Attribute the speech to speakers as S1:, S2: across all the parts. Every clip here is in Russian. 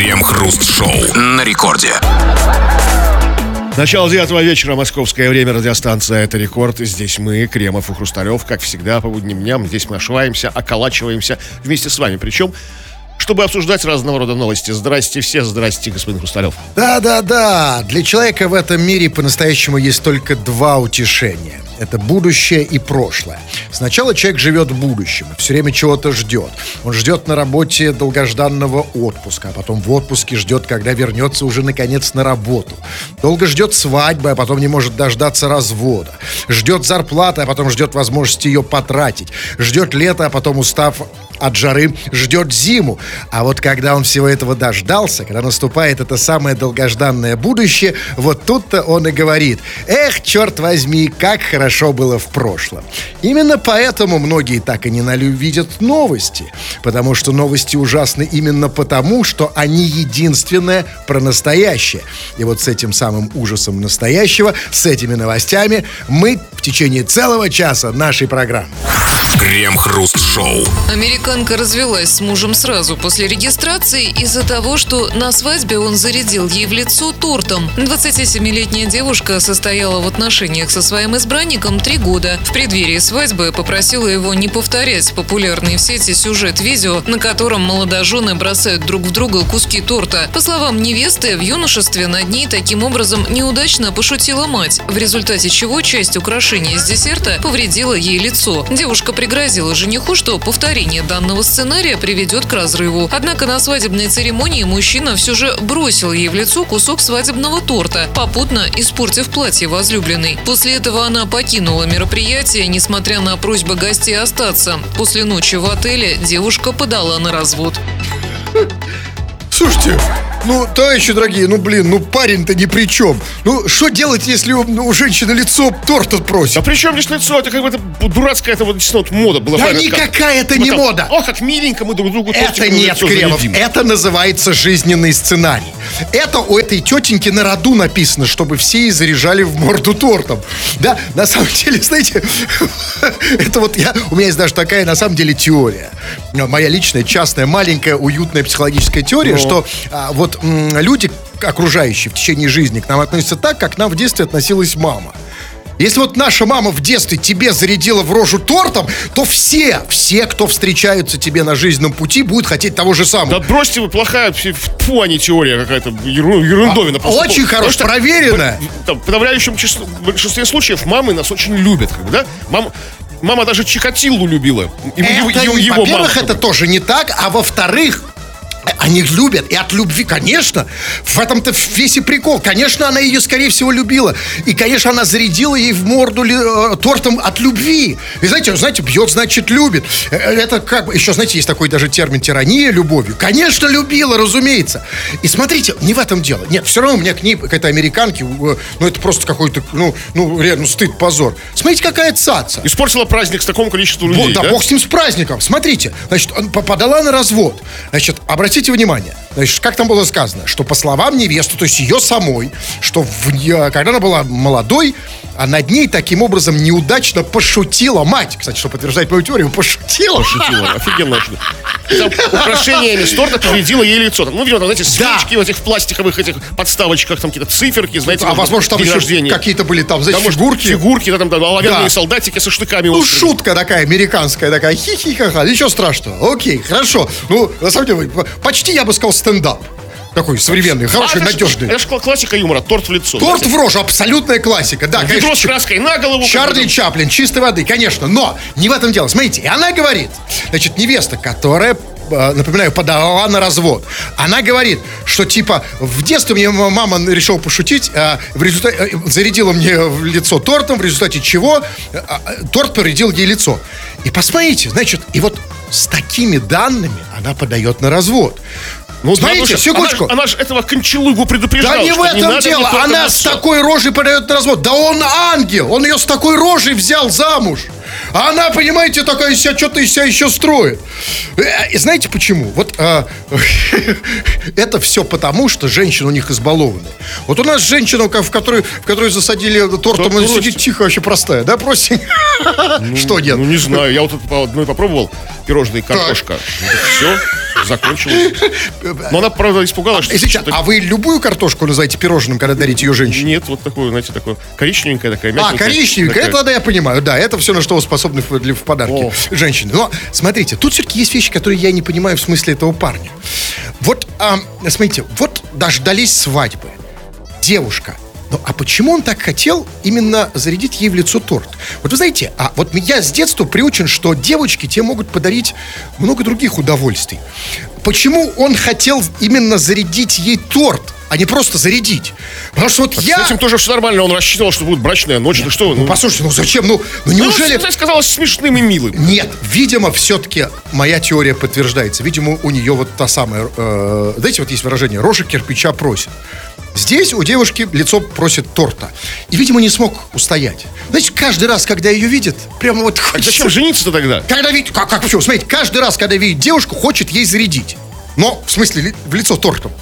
S1: Крем-хруст-шоу на рекорде.
S2: Начало девятого вечера, московское время, радиостанция «Это рекорд». Здесь мы, Кремов и Хрусталев, как всегда, по будним дням. Здесь мы ошиваемся, околачиваемся вместе с вами. Причем чтобы обсуждать разного рода новости. Здрасте все, здрасте, господин Хрусталев.
S3: Да-да-да, для человека в этом мире по-настоящему есть только два утешения. Это будущее и прошлое. Сначала человек живет в будущем, все время чего-то ждет. Он ждет на работе долгожданного отпуска, а потом в отпуске ждет, когда вернется уже наконец на работу. Долго ждет свадьбы, а потом не может дождаться развода. Ждет зарплаты, а потом ждет возможности ее потратить. Ждет лето, а потом устав от жары ждет зиму. А вот когда он всего этого дождался, когда наступает это самое долгожданное будущее, вот тут-то он и говорит, эх, черт возьми, как хорошо было в прошлом. Именно поэтому многие так и не видят новости. Потому что новости ужасны именно потому, что они единственное про настоящее. И вот с этим самым ужасом настоящего, с этими новостями мы в течение целого часа нашей программы.
S1: Крем-хруст-шоу.
S4: Американка развелась с мужем сразу после регистрации из-за того, что на свадьбе он зарядил ей в лицо тортом. 27-летняя девушка состояла в отношениях со своим избранником три года. В преддверии свадьбы попросила его не повторять популярный в сети сюжет видео, на котором молодожены бросают друг в друга куски торта. По словам невесты, в юношестве над ней таким образом неудачно пошутила мать, в результате чего часть украшения из десерта повредила ей лицо. Девушка пригрозила жениху, что повторение данного сценария приведет к разрыву. Однако на свадебной церемонии мужчина все же бросил ей в лицо кусок свадебного торта, попутно испортив платье возлюбленной. После этого она покинула мероприятие, несмотря на просьбы гостей остаться. После ночи в отеле девушка подала на развод.
S3: Слушайте, ну, товарищи дорогие, ну, блин, ну, парень-то ни при чем. Ну, что делать, если у, у женщины лицо торт просит?
S2: А при чем здесь лицо? Это как бы это дурацкая это вот, вот мода была.
S3: Да никакая это не
S2: там,
S3: мода.
S2: О, как миленько мы друг другу
S3: Это нет, Кремов, это называется жизненный сценарий. Это у этой тетеньки на роду написано, чтобы все ей заряжали в морду тортом. Да, на самом деле, знаете, это вот я, у меня есть даже такая, на самом деле, теория. Моя личная, частная, маленькая, уютная психологическая теория, Но. Что а, вот вот люди окружающие в течение жизни к нам относятся так, как к нам в детстве относилась мама. Если вот наша мама в детстве тебе зарядила в рожу тортом, то все, все, кто встречаются тебе на жизненном пути, будут хотеть того же самого.
S2: Да бросьте вы, плохая фу, а не теория какая-то, ерундовина.
S3: А, очень хорошо, проверенная.
S2: В, в подавляющем числе, в большинстве случаев мамы нас очень любят, как бы, да? Мама, мама даже Чикатиллу любила.
S3: Это, его, его, во-первых, это тоже не так, а во-вторых, они любят, и от любви, конечно. В этом-то весь и прикол. Конечно, она ее, скорее всего, любила. И, конечно, она зарядила ей в морду э, тортом от любви. И знаете, знаете, бьет, значит, любит. Э, это как еще, знаете, есть такой даже термин тирания любовью. Конечно, любила, разумеется. И смотрите, не в этом дело. Нет, все равно у меня к ней, к этой американке, э, ну, это просто какой-то, ну, ну, реально стыд, позор. Смотрите, какая цаца.
S2: Испортила праздник с такому количеством людей,
S3: да, да? бог с ним, с праздником. Смотрите, значит, подала на развод. Значит, обратите обратите внимание, значит, как там было сказано, что по словам невесты, то есть ее самой, что в, когда она была молодой, а над ней таким образом неудачно пошутила мать. Кстати, что подтверждает мою теорию, пошутила.
S2: Пошутила, офигенно. Там украшениями торта повредила ей лицо. Ну, видимо, знаете, свечки да. в этих пластиковых этих подставочках, там какие-то циферки, знаете.
S3: А возможно, там еще какие-то были там, знаете, там, фигурки.
S2: Фигурки, да, там, да, оловянные да. солдатики со штыками.
S3: Ну, острыми. шутка такая, американская такая, хи-хи-ха-ха, ничего страшного. Окей, хорошо. Ну, на самом деле, почти, я бы сказал, стендап. Такой современный, хороший, а, надежный.
S2: Это же классика юмора, торт в лицо.
S3: Торт в рожу, абсолютная классика. Да,
S2: Ведро конечно. с краской на голову.
S3: Чарли Чаплин, чистой воды, конечно. Но не в этом дело. Смотрите, и она говорит, значит, невеста, которая э, напоминаю, подала на развод. Она говорит, что типа в детстве мне мама решила пошутить, а в результате э, зарядила мне в лицо тортом, в результате чего а, торт повредил ей лицо. И посмотрите, значит, и вот с такими данными она подает на развод.
S2: Ну, Смотрите, секундочку. Она, она же этого кончалыгу предупреждала.
S3: Да не в этом не дело. Она с такой рожей подает на развод. Да он ангел. Он ее с такой рожей взял замуж. А она, понимаете, такая себя, что-то из себя еще строит. Э, и знаете почему? Вот а, это все потому, что женщины у них избалованы. Вот у нас женщина, в которой, в которой засадили тортом, она сидит тихо, вообще простая, да, простенькая?
S2: Ну, что нет? Ну, не знаю, я вот одной попробовал пирожные картошка. Все, закончилось. Но она, правда, испугалась, что...
S3: Если честно,
S2: что-то-
S3: а вы любую картошку называете пирожным, когда дарите ее женщине?
S2: Нет, вот такое, знаете, такое коричневенькая такая,
S3: А, коричневенькая, это тогда я понимаю, да, это все, на что вы способны в, для- в подарке
S2: О.
S3: женщины. Но, смотрите, тут все-таки есть вещи, которые я не понимаю в смысле этого парня. Вот, ам, смотрите, вот дождались свадьбы. Девушка. Ну, а почему он так хотел именно зарядить ей в лицо торт? Вот вы знаете, а вот я с детства приучен, что девочки тебе могут подарить много других удовольствий. Почему он хотел именно зарядить ей торт, а не просто зарядить? Потому что вот я...
S2: С этим тоже все нормально, он рассчитывал, что будет брачная ночь. Ну что,
S3: Ну, послушайте, ну зачем? Ну, ну неужели...
S2: Ну, казалось смешным и милым.
S3: Нет, видимо, все-таки моя теория подтверждается. Видимо, у нее вот та самая, э, знаете, вот есть выражение, рожа кирпича просит. Здесь у девушки лицо просит торта. И, видимо, не смог устоять. Знаете, каждый раз, когда ее видит, прямо вот
S2: А
S3: хочется...
S2: зачем жениться-то тогда?
S3: Когда видит, как, как все, смотрите, каждый раз, когда видит девушку, хочет ей зарядить. Но, в смысле, в лицо тортом.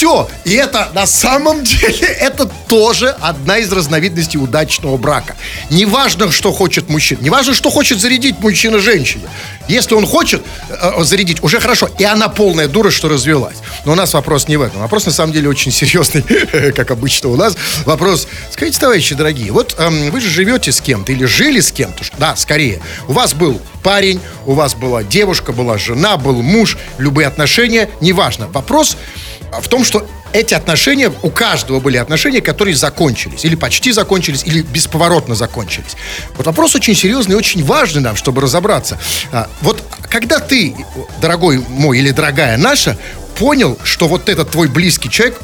S3: Все. И это на самом деле, это тоже одна из разновидностей удачного брака. Неважно, что хочет мужчина. Неважно, что хочет зарядить мужчина женщине. Если он хочет э, зарядить, уже хорошо. И она полная дура, что развелась. Но у нас вопрос не в этом. Вопрос, на самом деле, очень серьезный, как обычно у нас. Вопрос, скажите, товарищи дорогие, вот эм, вы же живете с кем-то или жили с кем-то. Да, скорее. У вас был парень, у вас была девушка, была жена, был муж, любые отношения, неважно. Вопрос в том, что эти отношения, у каждого были отношения, которые закончились, или почти закончились, или бесповоротно закончились. Вот вопрос очень серьезный очень важный нам, чтобы разобраться. А, Вот когда ты, дорогой мой или дорогая наша, понял, что вот этот твой близкий человек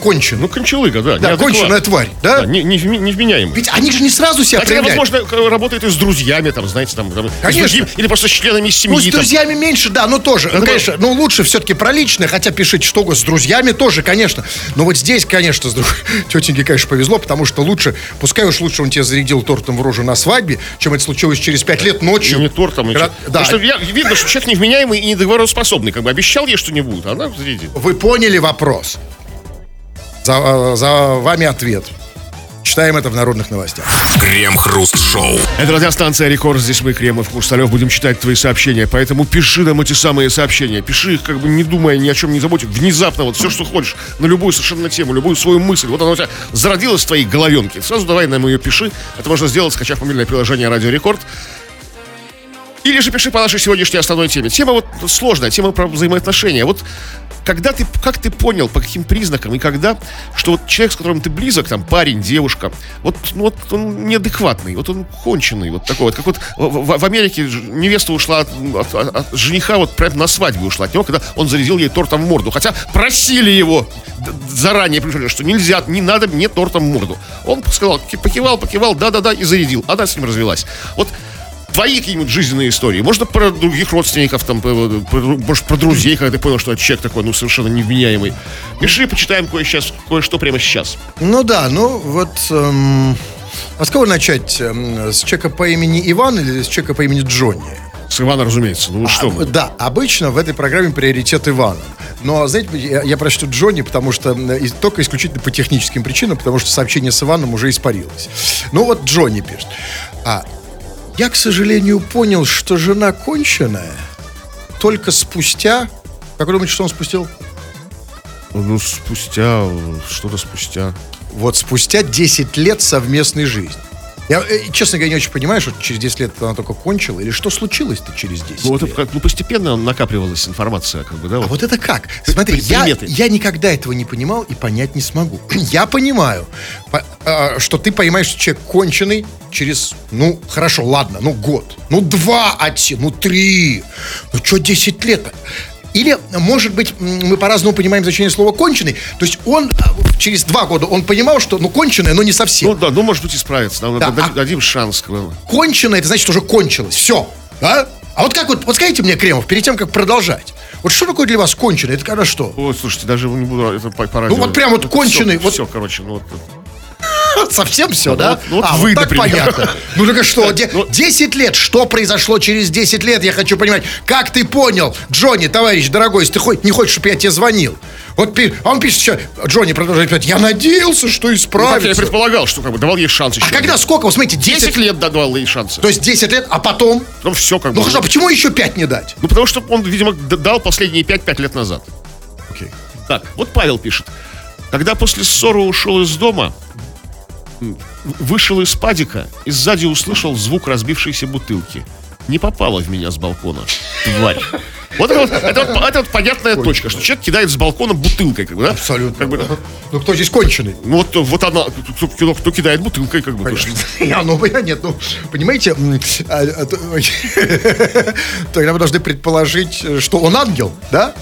S3: кончен,
S2: Ну, кончалыга, да.
S3: да, конченая тварь, да?
S2: Да, не, не, невменяемый.
S3: Ведь они же не сразу себя
S2: Хотя,
S3: проявляют.
S2: возможно, работает и с друзьями, там, знаете, там, там, и с
S3: Конечно.
S2: другим- или просто с членами семьи.
S3: Ну, с
S2: там.
S3: друзьями меньше, да, но тоже. Ну,
S2: Ну,
S3: конечно, ну, лучше все-таки про личное, хотя пишите, что с друзьями тоже, конечно. Но вот здесь, конечно, с друг... тетеньке, конечно, повезло, потому что лучше, пускай уж лучше он тебе зарядил тортом в рожу на свадьбе, чем это случилось через пять лет
S2: И
S3: ночью.
S2: не тортом. и
S3: Ра-
S2: чё.
S3: Да.
S2: Потому что я- видно, что человек невменяемый и недоговороспособный. Как бы обещал ей, что не будет, а она зарядит.
S3: Вы поняли вопрос? За, э, за вами ответ. Читаем это в народных новостях.
S1: Крем-хруст-шоу.
S2: Это радиостанция Рекорд. Здесь мы, Кремов, Хрусталев, будем читать твои сообщения. Поэтому пиши нам эти самые сообщения. Пиши их, как бы не думая, ни о чем не заботясь. Внезапно, вот все, что хочешь, на любую совершенно тему, любую свою мысль. Вот она у тебя зародилась в твоей головенке. Сразу давай нам ее пиши. Это можно сделать, скачав мобильное приложение Радио Рекорд. Или же пиши по нашей сегодняшней основной теме. Тема вот сложная, тема про взаимоотношения. Вот когда ты, как ты понял, по каким признакам и когда, что вот человек, с которым ты близок, там, парень, девушка, вот, ну, вот он неадекватный, вот он конченый, вот такой вот, как вот в, в- Америке невеста ушла от, от- от- от жениха, вот прям на свадьбу ушла от него, когда он зарядил ей тортом в морду, хотя просили его заранее, что нельзя, не надо мне тортом в морду. Он сказал, ки- покивал, покивал, да-да-да, и зарядил, она с ним развелась. Вот твои какие-нибудь жизненные истории. Можно про других родственников, там, про, про- может, про друзей, когда ты понял, что человек такой, ну, совершенно невменяемый. Пиши, почитаем кое сейчас, кое-что прямо сейчас.
S3: Ну да, ну вот... эм, а с кого начать? Эм, С человека по имени Иван или с человека по имени Джонни?
S2: С Ивана, разумеется. Ну, что
S3: А,
S2: мы.
S3: Да, обычно в этой программе приоритет Ивана. Но, знаете, я, я прочту Джонни, потому что и- только исключительно по техническим причинам, потому что сообщение с Иваном уже испарилось. Ну вот Джонни пишет. А, я, к сожалению, понял, что жена конченая только спустя... Как вы думаете, что он спустил?
S2: Ну, спустя, что-то спустя.
S3: Вот спустя 10 лет совместной жизни. Я, э, честно говоря, не очень понимаю, что через 10 лет она только кончила, или что случилось-то через 10
S2: Ну, это
S3: лет?
S2: как, ну, постепенно накапливалась информация, как бы, да?
S3: А вот это как? Смотри,
S2: При-
S3: я, я никогда этого не понимал и понять не смогу. Я понимаю, по- а, что ты понимаешь, что человек конченый через, ну, хорошо, ладно, ну, год, ну, два отси, ну, три, ну, что 10 лет? Или, может быть, мы по-разному понимаем значение слова «конченый». То есть он а, через два года, он понимал, что, ну, конченое, но не совсем.
S2: Ну, да, ну, может быть, исправится. Нам
S3: Да,
S2: дадим,
S3: а-
S2: дадим шанс. как бы.
S3: кончено, это значит уже кончилось. Все. А? А вот как вот, вот скажите мне, Кремов, перед тем, как продолжать, вот что такое для вас кончено? Это когда что?
S2: Ой, слушайте, даже не буду это по, по
S3: Ну вот прям вот конченый,
S2: Все,
S3: вот-
S2: все, короче, ну вот.
S3: Совсем все,
S2: Ну,
S3: да?
S2: вот- вот
S3: а,
S2: вы,
S3: вот так
S2: например.
S3: понятно. Ну так а что, де- 10 лет, что произошло через 10 лет, я хочу понимать. Как ты понял, Джонни, товарищ дорогой, если ты хоть не хочешь, чтобы я тебе звонил. Вот а он пишет еще, Джонни продолжает писать, я надеялся, что
S2: Ну, так я
S3: исправится.
S2: предполагал, что как бы давал ей шанс еще.
S3: а когда сколько? Вот смотрите, 10,
S2: 10 лет давал ей шансы.
S3: То есть 10 лет, а потом?
S2: Потом все как бы.
S3: Ну хорошо, а почему еще 5 не дать?
S2: Ну, потому что он, видимо, дал последние 5-5 лет назад.
S3: Окей.
S2: Так, вот Павел пишет. Когда после ссоры ушел из дома, вышел из падика и сзади услышал звук разбившейся бутылки. Не попала в меня с балкона. Тварь. Вот это вот, это вот, это вот понятная точка, что человек кидает с балкона бутылкой, как бы, да?
S3: Абсолютно.
S2: Как бы,
S3: Ну кто здесь конченый?
S2: ну вот, вот она, кто, кто- кто кидает бутылкой, как бы. что-
S3: Я, ну, я нет, ну, понимаете, а, а, то- тогда мы должны предположить, что он ангел, да?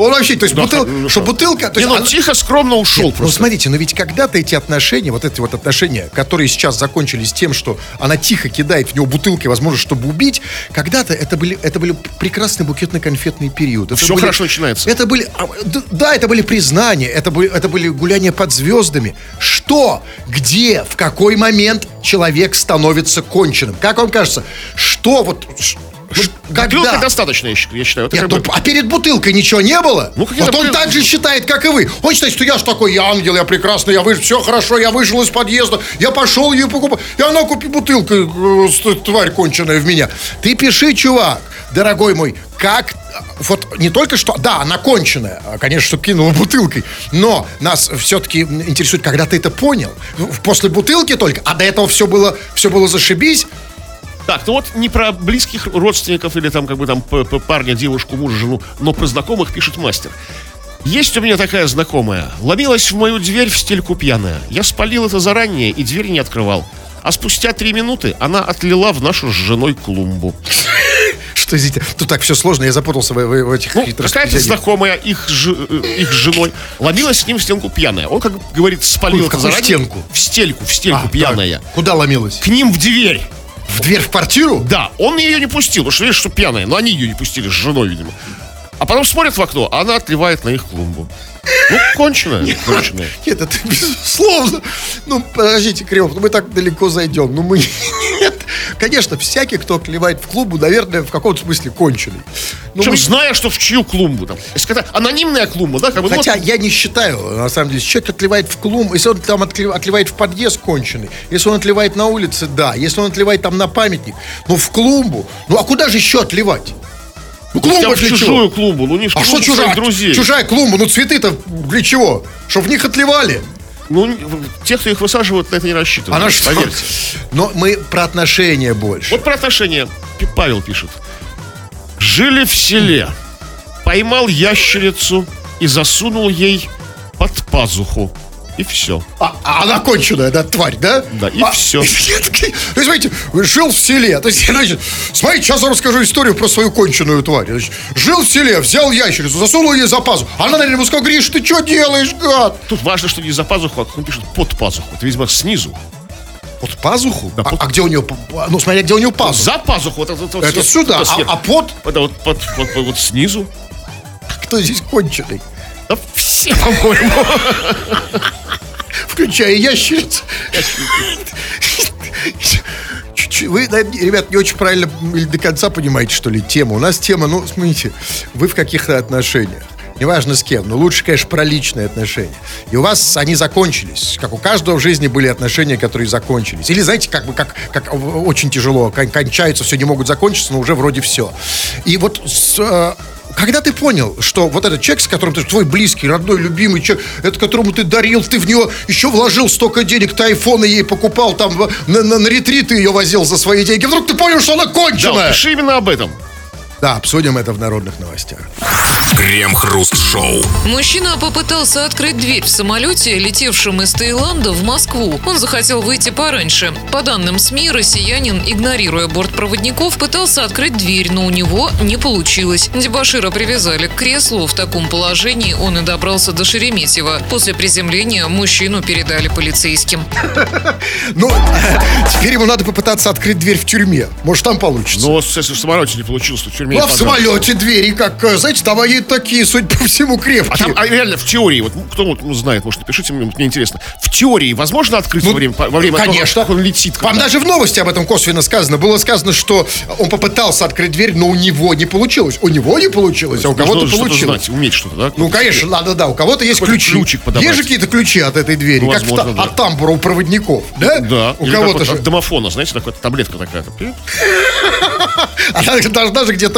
S3: Он вообще, то есть
S2: Да,
S3: бутыл-
S2: ну,
S3: что
S2: что?
S3: бутылка, то
S2: Не,
S3: есть
S2: ну,
S3: она-
S2: тихо, скромно ушел
S3: Ну,
S2: просто.
S3: смотрите, но ведь когда-то эти отношения, вот эти вот отношения, которые сейчас закончились тем, что она тихо кидает в него бутылкой, возможно, чтобы убить, когда-то это были, это были прекрасный букетно-конфетный период. Это
S2: Всё
S3: были-
S2: хорошо начинается.
S3: Это были, а, да, это были признания, это были, это были гуляния под звездами. Что, где, в какой момент человек становится конченым? Как вам кажется, что вот, ш-
S2: Бутылка
S3: когда?
S2: достаточно, я считаю. Это
S3: Нет, ну,
S2: бы-
S3: а перед бутылкой ничего не было?
S2: Ну,
S3: вот он
S2: были-
S3: так же считает, как и вы. Он считает, что я ж такой, я ангел, я прекрасный, я вышел, все хорошо, я вышел из подъезда, я пошел ее покупать, и она купит бутылку, э, с- тварь конченая в меня. Ты пиши, чувак, дорогой мой, как вот не только что, да, она конченая, а, конечно, что кинула бутылкой, но нас все-таки интересует, когда ты это понял. После бутылки только, а до этого все было, все было зашибись.
S2: Так, ну вот не про близких родственников или там как бы там парня, девушку, мужа, жену, но про знакомых пишет мастер. Есть у меня такая знакомая. Ломилась в мою дверь в стельку пьяная. Я спалил это заранее и дверь не открывал. А спустя три минуты она отлила в нашу с женой клумбу.
S3: Что здесь? Тут так все сложно, я запутался в, в- в этих
S2: Ну, какая-то знакомая их, ж- э, их женой ломилась с ним в стенку пьяная. Он, как говорит, спалил
S3: В
S2: это
S3: какую
S2: заранее.
S3: стенку?
S2: В стельку, в стельку
S3: А,
S2: пьяная.
S3: так. Куда ломилась?
S2: К ним в дверь.
S3: В дверь в квартиру?
S2: Да, он ее не пустил, потому что видишь, что пьяная, но они ее не пустили с женой, видимо. А потом смотрят в окно, а она отливает на их клумбу. Ну, конченая, конченая.
S3: Нет, это безусловно. Ну, подождите, Кремов, ну мы так далеко зайдем. Ну, мы... Нет. Конечно, всякий, кто клевает в клубу, наверное, в каком-то смысле конченый. Ну,
S2: Причем
S3: мы-
S2: зная, что в чью клумбу там. Если это анонимная клумба, да, как бы, ну,
S3: Хотя
S2: вот-
S3: я не считаю, на самом деле, человек отливает в клум, если он там отли- отливает в подъезд конченый, если он отливает на улице, да, если он отливает там на памятник, ну в клумбу, ну а куда же еще отливать? Ну
S2: хотя
S3: клумба для чего?
S2: чужую клумбу, ну не в
S3: А что
S2: клумбу
S3: чужая?
S2: друзей.
S3: Чужая клумба, ну цветы-то для чего? Чтоб в них отливали.
S2: Ну, те, кто их высаживают, на это не рассчитывают.
S3: Она что?
S2: Поверьте.
S3: Но мы про отношения больше.
S2: Вот про отношения Павел пишет. Жили в селе. Поймал ящерицу и засунул ей под пазуху. И все.
S3: А, а она конченая, да, тварь, да?
S2: Да, и
S3: А, То есть, смотрите, жил в селе. То есть, значит, смотрите, сейчас я расскажу историю про свою конченую тварь. Значит, жил в селе, взял ящерицу, засунул ей за пазу. Она, наверное, ему сказала, Гриш, ты что делаешь, гад?
S2: Тут важно, что не за пазуху, а он пишет под пазуху. Это, видимо, снизу.
S3: Под пазуху?
S2: Да,
S3: а,
S2: под-
S3: а где у нее, ну, смотря где у нее пазуха.
S2: За пазуху. Вот, это вот
S3: Это сюда, а, а под,
S2: Это вот, под- вот- вот- вот снизу.
S3: кто здесь конченый?
S2: Да все, по-моему.
S3: Включая. Чуть-чуть- Вы, ребят, не очень правильно или до конца понимаете, что ли, тему. У нас тема, ну, смотрите, вы в каких-то отношениях. Неважно с кем, но лучше, конечно, про личные отношения. И у вас они закончились. Как у каждого в жизни были отношения, которые закончились. Или, знаете, как бы, как, как очень тяжело, кон- кончаются, все не могут закончиться, но уже вроде все. И вот с, э, когда ты понял, что вот этот человек, с которым ты, твой близкий, родной, любимый человек, это которому ты дарил, ты в него еще вложил столько денег, ты айфоны ей покупал, там на, на, на ретрит ты ее возил за свои деньги, вдруг ты понял, что она
S2: Да,
S3: конченая.
S2: вот пиши именно об этом.
S3: Да, обсудим это в народных новостях.
S1: Крем-хруст-шоу.
S4: Мужчина попытался открыть дверь в самолете, летевшем из Таиланда в Москву. Он захотел выйти пораньше. По данным СМИ, россиянин, игнорируя бортпроводников, пытался открыть дверь, но у него не получилось. Дебашира привязали к креслу. В таком положении он и добрался до Шереметьево. После приземления мужчину передали полицейским.
S3: Ну, теперь ему надо попытаться открыть дверь в тюрьме. Может, там получится.
S2: Но если в самолете не получилось, то в тюрьме имеет
S3: Ну, а в самолете двери, как, э, знаете, там они такие, судя по всему,
S2: А
S3: крепкие.
S2: там, а реально, в теории, вот ну, кто вот, ну, знает, может, напишите мне, мне интересно. В теории возможно открыть во время, во время того,
S3: Ну, конечно.
S2: как он летит?
S3: Вам
S2: когда?
S3: даже в новости об этом косвенно сказано. Было сказано, что он попытался открыть дверь, но у него не получилось. У него не получилось, а у
S2: Нужно
S3: кого-то получилось.
S2: знать, уметь что-то, да?
S3: Ну, конечно, надо, да. У кого-то есть ключи.
S2: ключик подобрать.
S3: Есть же какие-то ключи от этой двери,
S2: Ну,
S3: как
S2: возможно,
S3: в
S2: да.
S3: от тамбура у проводников, да?
S2: Да.
S3: У кого-то же.
S2: от домофона, знаете, такая таблетка такая. там, пи-
S3: Она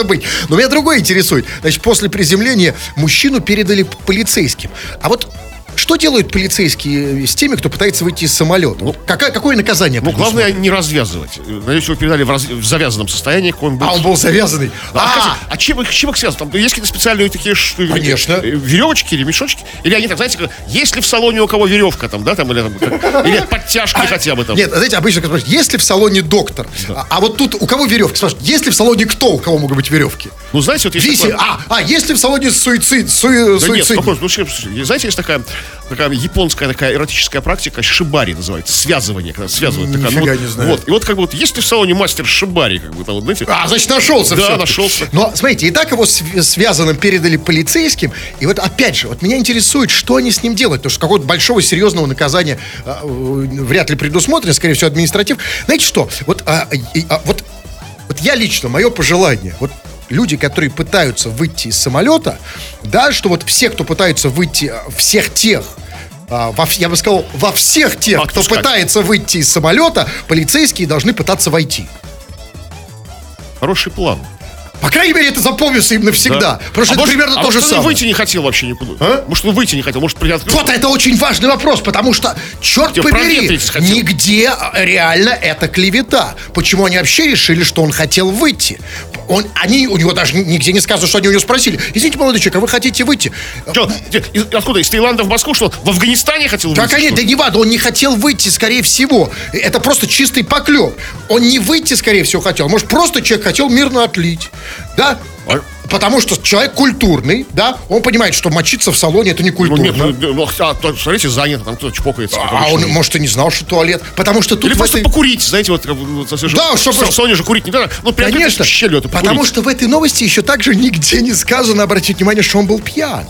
S3: где-то быть. Но меня другое интересует. Значит, после приземления мужчину передали полицейским. А вот что делают полицейские с теми, кто пытается выйти из самолета? Ну, какая, какое наказание?
S2: Ну, главное не развязывать. Надеюсь, его передали в, раз- в завязанном состоянии, он был.
S3: А он был завязанный.
S2: А,
S3: А,
S2: кстати, а чем, их- чем их связано? Там есть какие-то специальные такие ш-
S3: Конечно.
S2: э, веревочки или мешочки? Или они так, знаете, как, есть ли в салоне у кого веревка там, да, там, или, там, как- или подтяжки хотя бы там?
S3: Нет, знаете, обычно спрашивают, есть ли в салоне доктор? А, а вот тут у кого веревки? Спрашивают, есть ли в салоне кто, у кого могут быть веревки?
S2: Ну, знаете, вот есть
S3: Виси,
S2: такое-
S3: а, а, есть ли в салоне суицид? суи-
S2: Да нет,
S3: суицид?
S2: спокойно, ну, слушай, слушай, знаете, есть такая, такая японская такая эротическая практика, шибари называется, связывание, когда связывают. такая,
S3: Нифига
S2: вот,
S3: не знаю.
S2: Вот, и вот как бы вот есть ли в салоне мастер шибари, как бы там, вот, знаете,
S3: А, значит, нашелся
S2: Да,
S3: всё-таки.
S2: нашелся.
S3: Но, смотрите, и так его св- связанным передали полицейским. И вот, опять же, вот меня интересует, что они с ним делают. Потому что какого-то большого серьезного наказания а, э, вряд ли предусмотрено, скорее всего, административ. Знаете что? Вот, а, и- а, вот, вот я лично, мое пожелание, вот люди, которые пытаются выйти из самолета, да, что вот все, кто пытаются выйти, а, всех тех, а, во, я бы сказал, во всех тех, кто
S2: Отпускать.
S3: пытается выйти из самолета, полицейские должны пытаться войти.
S2: хороший план.
S3: По крайней мере, это запомнится им навсегда.
S2: Да.
S3: Потому что
S2: А
S3: это
S2: может-
S3: примерно
S2: а
S3: то же
S2: может,
S3: самое.
S2: выйти не хотел вообще никуда.
S3: А?
S2: Может, он выйти не хотел, может, приоткрыть.
S3: Вот это очень важный вопрос, потому что, черт
S2: Я
S3: побери, нигде а, реально это клевета. Почему они вообще решили, что он хотел выйти? Он, они, у него даже нигде не сказано, что они у него спросили. Извините, молодой человек, а вы хотите выйти?
S2: Где- из- откуда? Из Таиланда в Москву? Что, в Афганистане хотел
S3: Да,
S2: выйти,
S3: конечно,
S2: что
S3: да не важно, он не хотел выйти, скорее всего. Это просто чистый поклеп. Он не выйти, скорее всего, хотел. Может, просто человек хотел мирно отлить. Да?
S2: А-
S3: Потому что человек культурный, да, он понимает, что мочиться в салоне это не
S2: Ну,
S3: культурно.
S2: нет, ну, ну, а, то, смотрите, занято, там кто-то чпокается.
S3: А
S2: какой-то
S3: он, может, и не знал, что туалет. Потому что тут
S2: Или
S3: в
S2: просто
S3: этой-
S2: покурить, знаете, вот, бы, вот, же-
S3: Да,
S2: в
S3: чтобы-
S2: Са- Соне же курить не надо. Ну, прям
S3: Конечно,
S2: щелью это
S3: потому что в этой новости еще также нигде не сказано, обратите внимание, что он был пьян.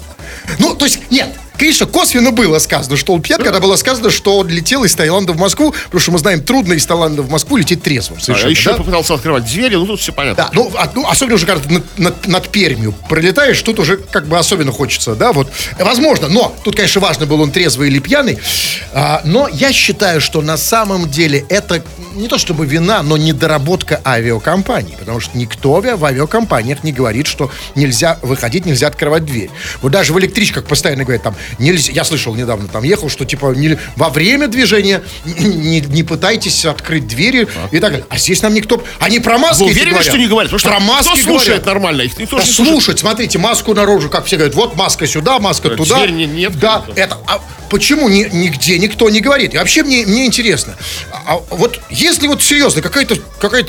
S3: Ну, то есть, нет, конечно, косвенно было сказано, что он пьян, когда было сказано, что он летел из Таиланда в Москву, потому что мы знаем, трудно из Таиланда в Москву лететь трезвым
S2: А
S3: совершенно,
S2: еще
S3: да?
S2: попытался открывать двери, ну тут все понятно.
S3: Да, ну, а- ну, особенно уже когда над, над- над Пермью пролетаешь, тут уже как бы особенно хочется, да, вот. Возможно, но тут, конечно, важно, был он трезвый или пьяный, а, но я считаю, что на самом деле это не то чтобы вина, но недоработка авиакомпаний, потому что никто в авиакомпаниях не говорит, что нельзя выходить, нельзя открывать дверь. Вот даже в электричках постоянно говорят, там, нельзя, я слышал недавно, там ехал, что типа не- во время движения не, не пытайтесь открыть двери и так далее. А здесь нам никто... Они про маски
S2: Вы уверены,
S3: говорят.
S2: что не говорят? Потому что
S3: Про маски
S2: кто слушает
S3: говорят.
S2: нормально? Их никто
S3: Да
S2: не слушает.
S3: слушать, смотрите, маску наружу, как все говорят, вот маска сюда, маска
S2: Да,
S3: туда.
S2: дверь не- нет,
S3: Да, это. А почему ни- нигде никто не говорит? И вообще мне, мне интересно. А, а вот если вот серьезно, какая-то какая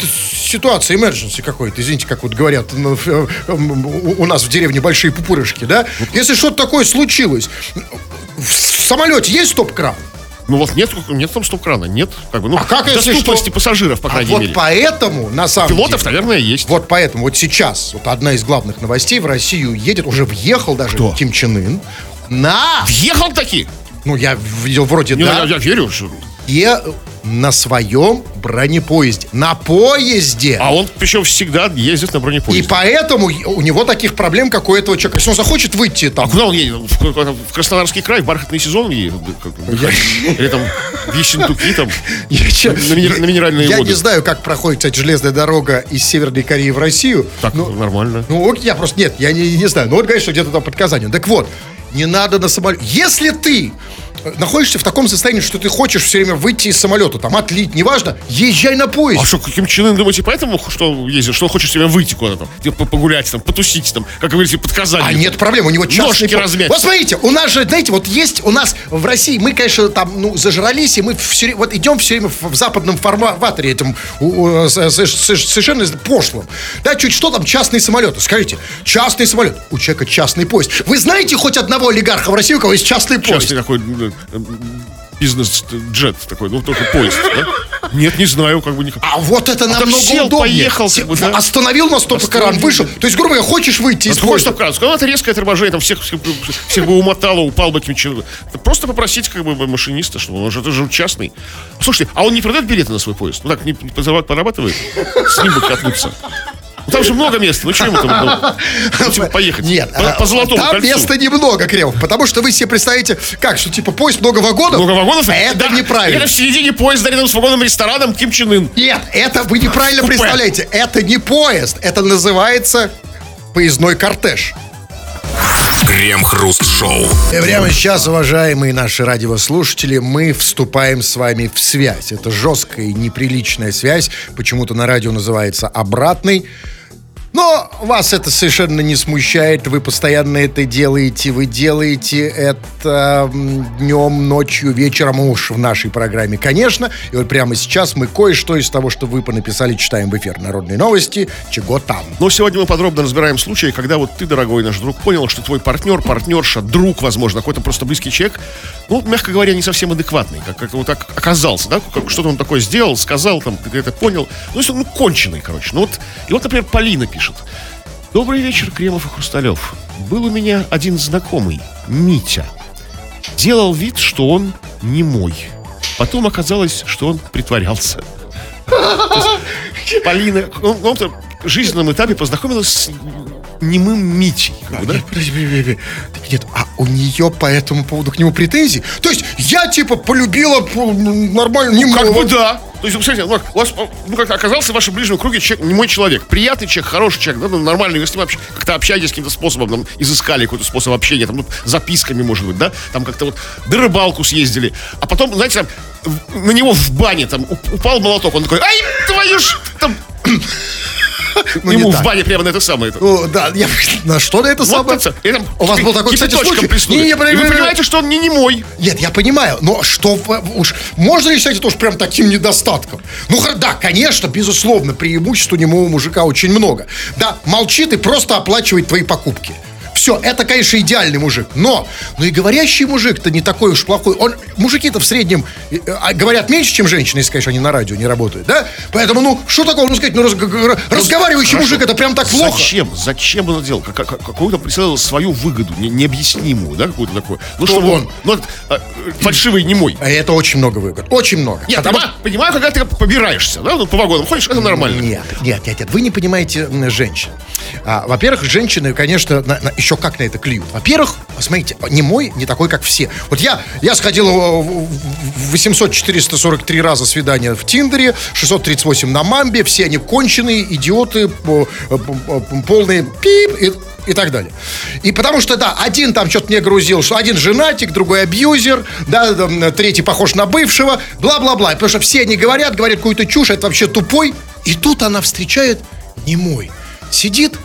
S3: ситуация, emergency какой-то, извините, как вот говорят э, у, у нас в деревне большие пупырышки, да? Если что-то такое случилось, в самолете есть стоп-кран?
S2: Ну вот нет, нет там стоп-крана, нет. Как бы, ну,
S3: А как, если что?
S2: пассажиров, по
S3: А
S2: крайней
S3: вот
S2: мере.
S3: поэтому, на самом
S2: Пилотов,
S3: деле...
S2: наверное, есть.
S3: Вот поэтому вот сейчас вот одна из главных новостей в Россию едет, уже въехал даже
S2: Кто?
S3: Ким Чен Ын на,
S2: Въехал таки?
S3: ну я видел вроде
S2: Не,
S3: да,
S2: я, я верю. что-
S3: и на своем бронепоезде, на поезде.
S2: А он причем всегда ездит на
S3: И
S2: бронепоезде.
S3: поэтому у него таких проблем, как у этого человека. Если он захочет выйти
S2: А
S3: там,
S2: куда он едет? В, в Краснодарский край, в бархатный сезон едет? Или там в Ессентуки, там,
S3: я,
S2: на, мини- на минеральные
S3: я
S2: воды?
S3: не знаю, как проходит, кстати, железная дорога из Северной Кореи в Россию.
S2: Так,
S3: Ну,
S2: нормально.
S3: Ну, я просто, нет, я не, не знаю. Ну, вот, конечно, где-то там под Казанью. Так вот, не надо на самолет. Если ты находишься в таком состоянии, что ты хочешь все время выйти из самолета, там, отлить, неважно, езжай на поезд.
S2: А что, Ким Чен Ын, думаете, поэтому что ездит? Что он хочет себе выйти куда-то там? Погулять там, потусить там, как вы говорите, под Казанью.
S3: А нет проблем, у него частный...
S2: Ножки
S3: по-
S2: размять.
S3: Вот смотрите, у нас же, знаете, вот есть у нас в России, мы, конечно, там, ну, зажрались, и мы все, вот идем все время в, в западном форматоре, этим у- у- с- с- с- совершенно пошлым. Да, чуть что там, частные самолеты. Скажите, частный самолет, у человека частный поезд. Вы знаете хоть одного олигарха в России, у кого есть частный поезд?
S2: Частный такой э, бизнес-джет такой, ну, только поезд, да? Нет, не знаю, как бы никак.
S3: А вот это намного
S2: сел,
S3: удобнее.
S2: поехал,
S3: Се-
S2: как бы, да.
S3: Остановил на стоп-экран, вышел. То есть, грубо говоря, хочешь выйти из
S2: Какой
S3: поезда?
S2: стоп кран? Сказал, это резкое торможение, там всех, всех, всех бы умотало, упал бы каким человеком. Просто попросить как бы машиниста, что он же, это же частный. Слушайте, а он не продает билеты на свой поезд? Ну так, не, не порабатывает? С ним бы катнуться. Там же много места, ну что ему там? Ну, поехать.
S3: Нет,
S2: По,
S3: а,
S2: по золотому
S3: там
S2: кольцу.
S3: места немного, Кремов, потому что вы себе представите, как, что типа поезд много вагонов?
S2: Много вагонов?
S3: Это
S2: Да,
S3: неправильно.
S2: Это в середине поезда рядом с вагоном рестораном Ким Чен Ын.
S3: Нет, это вы неправильно
S2: Купе.
S3: представляете. Это не поезд, это называется поездной кортеж.
S1: Крем-хруст-шоу.
S3: И прямо сейчас, уважаемые наши радиослушатели, мы вступаем с вами в связь. Это жесткая и неприличная связь, почему-то на радио называется обратной. Но вас это совершенно не смущает, вы постоянно это делаете, вы делаете это днем, ночью, вечером, уж в нашей программе, конечно. И вот прямо сейчас мы кое-что из того, что вы понаписали, читаем в эфир. Народные новости, чего там.
S2: Но сегодня мы подробно разбираем случаи, когда вот ты, дорогой наш друг, понял, что твой партнер, партнерша, друг, возможно, какой-то просто близкий человек, ну, мягко говоря, не совсем адекватный, как, как вот так оказался, да, как что-то он такое сделал, сказал, там, ты это понял. Ну, если он, ну, конченый, короче. Ну, вот, и вот, например, Полина пишет. Добрый вечер, Кремов и Хрусталев. Был у меня один знакомый, Митя. Делал вид, что он не мой. Потом оказалось, что он притворялся. Полина ну, на каком-то жизненном этапе познакомилась с немым Митей. как бы, да?
S3: Так нет, а у нее по этому поводу к нему претензий? То есть я типа полюбила п- нормально, не
S2: Как бы да. То есть, представляете, ну, у вас, ну, как оказался в вашем ближнем круге человек, не мой человек. Приятный человек, хороший человек, да, ну, нормальный. Вы с ним вообще как-то общаетесь каким-то способом, там, изыскали какой-то способ общения, там, ну, записками, может быть, да, там как-то вот на рыбалку съездили. А потом, знаете, там, на него в бане там уп- упал молоток, он такой, ай, твою ж, там,
S3: Ну,
S2: ему в бане прямо на это самое.
S3: Ну, да, на что на это самое? У вас был такой, кстати, случай?
S2: вы понимаете, что он не немой.
S3: Нет, я понимаю, но что уж можно ли считать это уж прям таким недостатком? Ну, да, конечно, безусловно, преимуществ у немого мужика очень много. Да, молчит и просто оплачивает твои покупки. Все, это, конечно, идеальный мужик. Но, ну и говорящий мужик-то не такой уж плохой. Он, мужики-то в среднем э, а, говорят меньше, чем женщины, если, конечно, они на радио не работают, да? Поэтому, ну, что такого, ну, сказать, ну, разг- разговаривающий
S2: Хорошо.
S3: мужик, это прям так плохо.
S2: Зачем? Зачем он это делал? Как, как- какую-то преследовал свою выгоду, не- необъяснимую, да, какую-то такую. Ну, чтобы
S3: он?
S2: ну, а, фальшивый не мой.
S3: А это очень много выгод. Очень много.
S2: Нет,
S3: Потому
S2: понимаю, понимаю, когда ты побираешься, да, ну, по вагонам ходишь, это нормально.
S3: Нет, нет, нет, нет. Вы не понимаете женщин. А, во-первых, женщины, конечно, на- на- еще как на это клюют. Во-первых, смотрите, не мой, не такой, как все. Вот я, я сходил э, в- в 800-443 раза свидания в Тиндере, 638 на Мамбе, все они конченые, идиоты, э, по- полные пип и, и так далее. И потому что, да, один там что-то мне грузил, что один женатик, другой абьюзер, да, третий похож на бывшего, бла-бла-бла. Потому что все они говорят, говорят какую-то чушь, это вообще тупой. И тут она встречает немой. Сидит,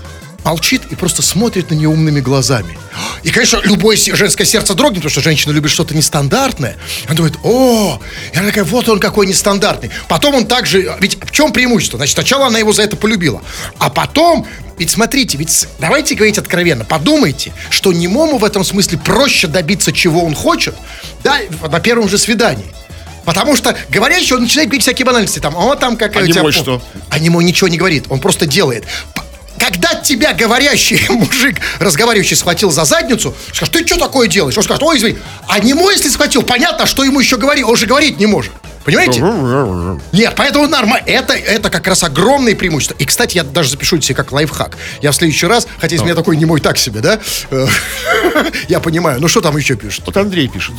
S3: молчит и просто смотрит на нее умными глазами. И, конечно, любое женское сердце дрогнет, потому что женщина любит что-то нестандартное. Она думает, о, и она такая, вот он какой нестандартный. Потом он также, ведь в чем преимущество? Значит, сначала она его за это полюбила. А потом, ведь смотрите, ведь давайте говорить откровенно, подумайте, что немому в этом смысле проще добиться, чего он хочет, да, на первом же свидании. Потому что говорящий, он начинает говорить всякие банальности. Там, о, там какая
S2: А
S3: у тебя...
S2: немой
S3: пол-».
S2: что?
S3: А немой ничего не говорит, он просто делает. Когда тебя говорящий мужик, разговаривающий, схватил за задницу, скажет, ты что такое делаешь? Он скажет, ой, извини. А немой, если схватил, понятно, что ему еще говорить, он же говорить не может. Понимаете? Нет, поэтому нормально. Это, это как раз огромное преимущество. И, кстати, я даже запишу себе как лайфхак. Я в следующий раз, хотя из меня такой немой так себе, да? Я понимаю. Ну, что там еще пишут?
S2: Вот Андрей пишет.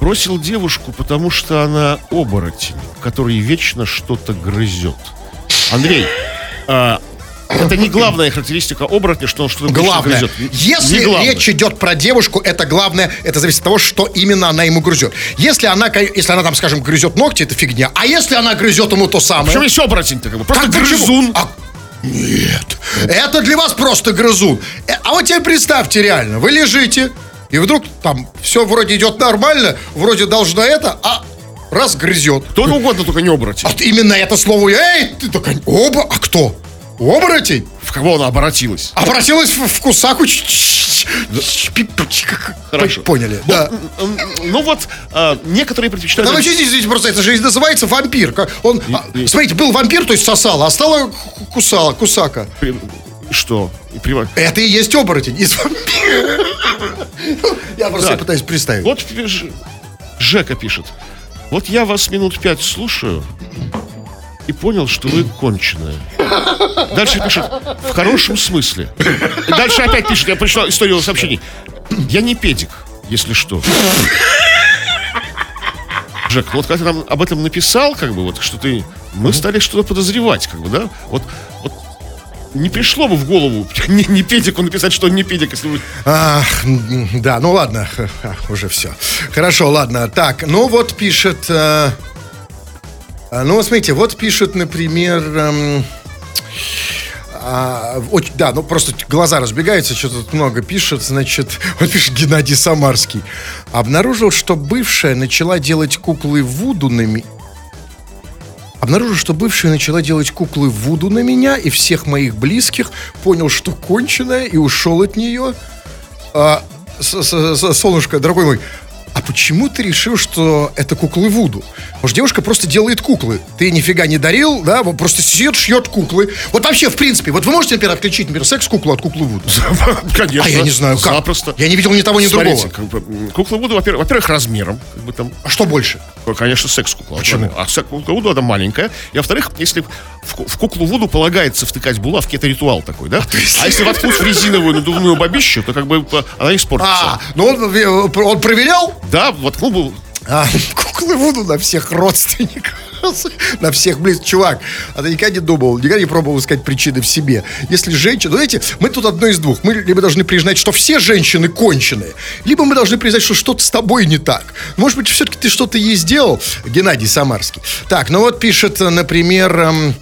S2: Бросил девушку, потому что она оборотень, который вечно что-то грызет. Андрей, а, это не главная характеристика оборотня, что он что-то
S3: Главное,
S2: грызет.
S3: если
S2: Не главное.
S3: речь идет про девушку, это главное, это зависит от того, что именно она ему грызет. Если она, если она там, скажем, грызет ногти, это фигня. А если она грызет ему то самое?
S2: Причем есть оборотень-то как бы, просто
S3: Как, почему?
S2: грызун.
S3: А- Нет, это для вас просто грызун. Э, А вот теперь представьте реально, вы лежите, и вдруг там все вроде идет нормально, вроде должно это, а раз грызет.
S2: Кто угодно, только не оборотень.
S3: Вот именно это слово, эй, ты такая, оба, а кто? Оборотень?
S2: В кого она обратилась?
S3: Обратилась в, в кусаку.
S2: Хорошо.
S3: Поняли, да.
S2: М, Ну вот, а, некоторые предпочитают...
S3: Да вообще здесь, здесь просто это же называется вампир. Он, а, смотрите, был вампир, то есть сосал, а стала ку- кусала, кусака.
S2: Что?
S3: Это и есть оборотень из вампира. Я просто
S2: Так.
S3: пытаюсь представить.
S2: Вот Ж- Жека пишет. Вот я вас минут пять слушаю и понял, что вы конченая. Дальше пишет, в хорошем смысле. Дальше опять пишет, я прочитал историю сообщений. Я не педик, если что. Жек, вот когда ты нам об этом написал, как бы, вот, что ты... Мы стали что-то подозревать, как бы, да? Вот, вот не пришло бы в голову не, не педику написать, что он не педик, если вы...
S3: М, да, ну ладно, уже все. Хорошо, ладно. Так, ну вот пишет... э, а, ну, вот смотрите, вот пишет, например... эм, а, очень- да, ну просто глаза разбегаются, что-то тут много пишет, значит, вот пишет Геннадий Самарский. Обнаружил, что бывшая начала делать куклы Вуду на ми- Обнаружил, что бывшая начала делать куклы Вуду на меня и всех моих близких, понял, что конченая, и ушел от нее. А, солнышко, дорогой мой, а почему ты решил, что это куклы Вуду? Может, девушка просто делает куклы. Ты нифига не дарил, да? Вот просто сидит, шьет куклы. Вот вообще, в принципе, вот вы можете, например, отличить, например, секс-куклу от куклы Вуду?
S2: Конечно.
S3: А я не знаю, как.
S2: Запросто.
S3: Я не видел ни того, ни
S2: Смотрите,
S3: другого.
S2: как бы, кукла Вуду, во-первых, во-первых, размером, как бы там,
S3: А что больше?
S2: Конечно, секс-кукла.
S3: Почему?
S2: А секс- кукла Вуду, она маленькая. И, во-вторых, если в, в куклу Вуду полагается втыкать булавки, это ритуал такой, да? А, если воткнуть в резиновую надувную бабищу, то как бы она испортится.
S3: А, ну он, э, он проверял?
S2: Да, воткнул бы...
S3: А, куклы Вуду на всех родственников. На всех близких. Чувак, а ты никогда не думал, никогда не пробовал искать причины в себе. Если женщина... Ну, знаете, мы тут одно из двух. Мы либо должны признать, что все женщины конченые, либо мы должны признать, что что-то с тобой не так. Может быть, все-таки ты что-то ей сделал, Геннадий Самарский. Так, ну вот пишет, э, например... эм,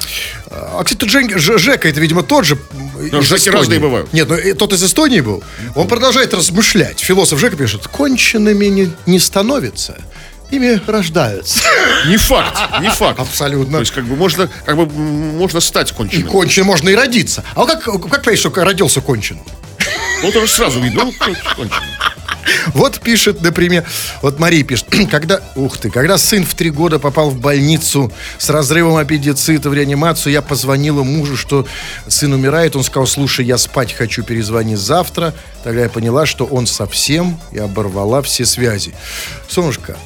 S3: а, кстати, тут Жень- Жека, это, видимо, тот же. м,
S2: Но
S3: из
S2: Жеки
S3: Эстонии.
S2: разные бывают.
S3: Нет, ну э, тот из Эстонии был. Он продолжает размышлять. Философ Жека пишет, конченными не, не становятся, ими рождаются.
S2: Не факт, не факт.
S3: Абсолютно.
S2: То есть, как бы, можно, как бы, можно стать
S3: И
S2: конченым.
S3: кончен можно и родиться. А вот как, как понять, что родился кончен?
S2: Ну, тоже сразу видно, ну, кон- конченый.
S3: Вот пишет, например, вот Мария пишет, когда, ух ты, когда сын в три года попал в больницу с разрывом аппендицита в реанимацию, я позвонила мужу, что сын умирает, он сказал, слушай, я спать хочу, перезвони завтра. Тогда я поняла, что он совсем и оборвала все связи. Солнышко,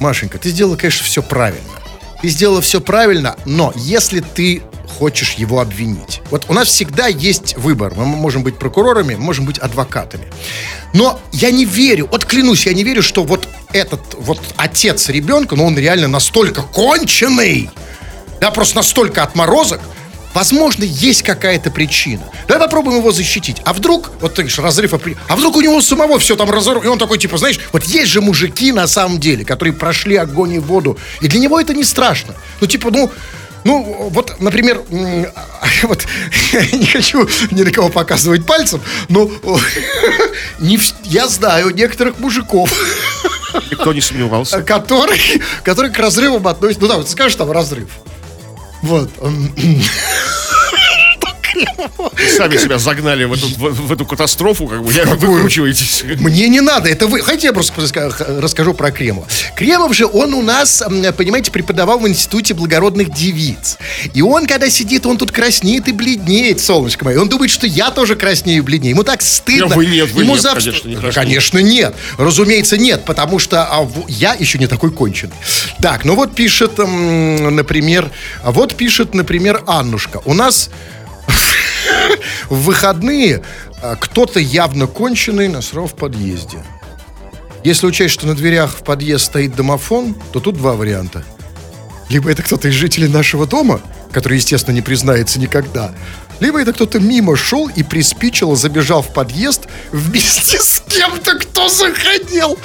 S3: Машенька, ты сделала, конечно, все правильно. Ты сделала все правильно, но если ты хочешь его обвинить. Вот у нас всегда есть выбор. Мы можем быть прокурорами, можем быть адвокатами. Но я не верю, вот клянусь, я не верю, что вот этот вот отец ребенка, ну он реально настолько конченый, да, просто настолько отморозок, Возможно, есть какая-то причина. Давай попробуем его защитить. А вдруг, вот ты говоришь, разрыв, а вдруг у него самого все там разорвано, и он такой, типа, знаешь, вот есть же мужики на самом деле, которые прошли огонь и воду, и для него это не страшно. Ну, типа, ну, ну, вот, например, вот, я не хочу ни на кого показывать пальцем, но не я знаю некоторых мужиков,
S2: Никто не сомневался.
S3: которые, которые к разрывам относятся. Ну да, вот скажешь там разрыв. Вот.
S2: Сами себя загнали в эту, в, в эту катастрофу, как бы, я выкручиваетесь.
S3: Мне не надо, это вы. Хотите, я просто расскажу про Кремова. Кремов же, он у нас, понимаете, преподавал в Институте благородных девиц. И он, когда сидит, он тут краснеет и бледнеет, солнышко мое. Он думает, что я тоже краснею и бледнею. Ему так стыдно.
S2: Вы нет, вы
S3: Ему
S2: нет,
S3: завтра-
S2: конечно, не
S3: Да. Конечно, нет. Разумеется, нет, потому что а, я еще не такой конченый. Так, ну вот пишет, например, а вот пишет, например, Аннушка. У нас в выходные а, кто-то явно конченый насрал в подъезде. Если учесть, что на дверях в подъезд стоит домофон, то тут два варианта. Либо это кто-то из жителей нашего дома, который, естественно, не признается никогда, либо это кто-то мимо шел и приспичило, забежал в подъезд вместе с кем-то, кто заходил.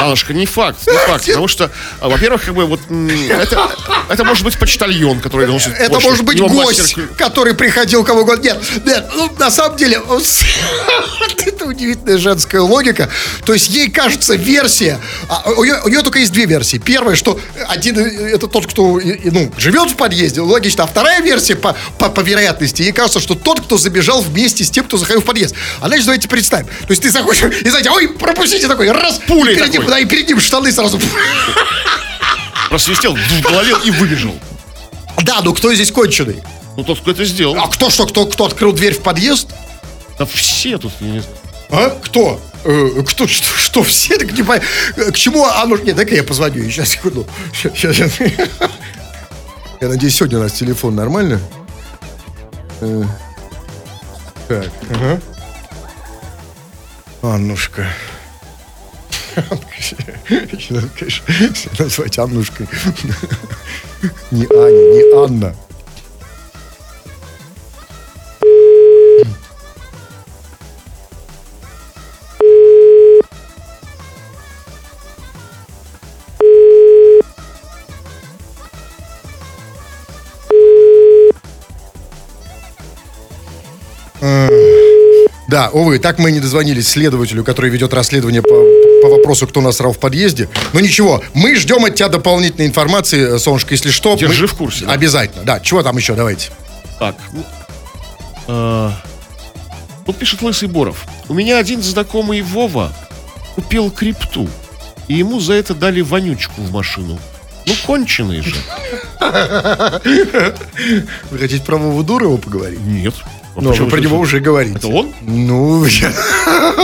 S2: Аннушка, не факт, не факт, потому что, а, во-первых, как бы вот это, это может быть почтальон, который носит
S3: Это
S2: почту.
S3: может быть гость,
S2: мастер-
S3: который приходил кого угодно. Нет, нет, ну, на самом деле, это удивительная женская логика. То есть ей кажется версия, а, у, нее, у нее только есть две версии. Первая, что один э, это тот, кто ну, живет в подъезде, логично. А вторая версия, по, по, по вероятности, вероятности, ей кажется, что тот, кто забежал вместе с тем, кто заходил в подъезд. А значит, давайте представим. То есть ты заходишь, и знаете, ой, пропустите такой, раз,
S2: Пулей
S3: и перед, ним, да, и перед ним штаны сразу.
S2: Просвистел в голове и выбежал.
S3: Да, ну кто здесь конченый?
S2: Ну, тот, кто это сделал.
S3: А кто что, кто, кто открыл дверь в подъезд?
S2: Да все тут, я не знаю.
S3: А? Кто? Э, кто? Что, что все? Так не пон- К чему оно... Нет, дай-ка я позвоню. Сейчас, секунду. Сейчас, сейчас. Я надеюсь, сегодня у нас телефон нормально? Э, Так, ага. Аннушка. Надо, конечно, назвать Аннушкой. Не Аня, не Анна. Да, увы, так мы не дозвонились следователю, который ведет расследование по, по вопросу, кто насрал в подъезде. Но ничего, мы ждем от тебя дополнительной информации, э, Солнышко, если что.
S2: Держи
S3: мы-
S2: в курсе, да.
S3: Обязательно, да. Чего там еще, давайте.
S2: Так, ну, а, тут пишет Лысый Боров. У меня один знакомый Вова купил крипту, и ему за это дали вонючку в машину. Ну, конченые же.
S3: Вы хотите про Вову Дурова поговорить?
S2: Нет. А
S3: Ну,
S2: почему
S3: вы про него уже говорите.
S2: Это он?
S3: Ну, я...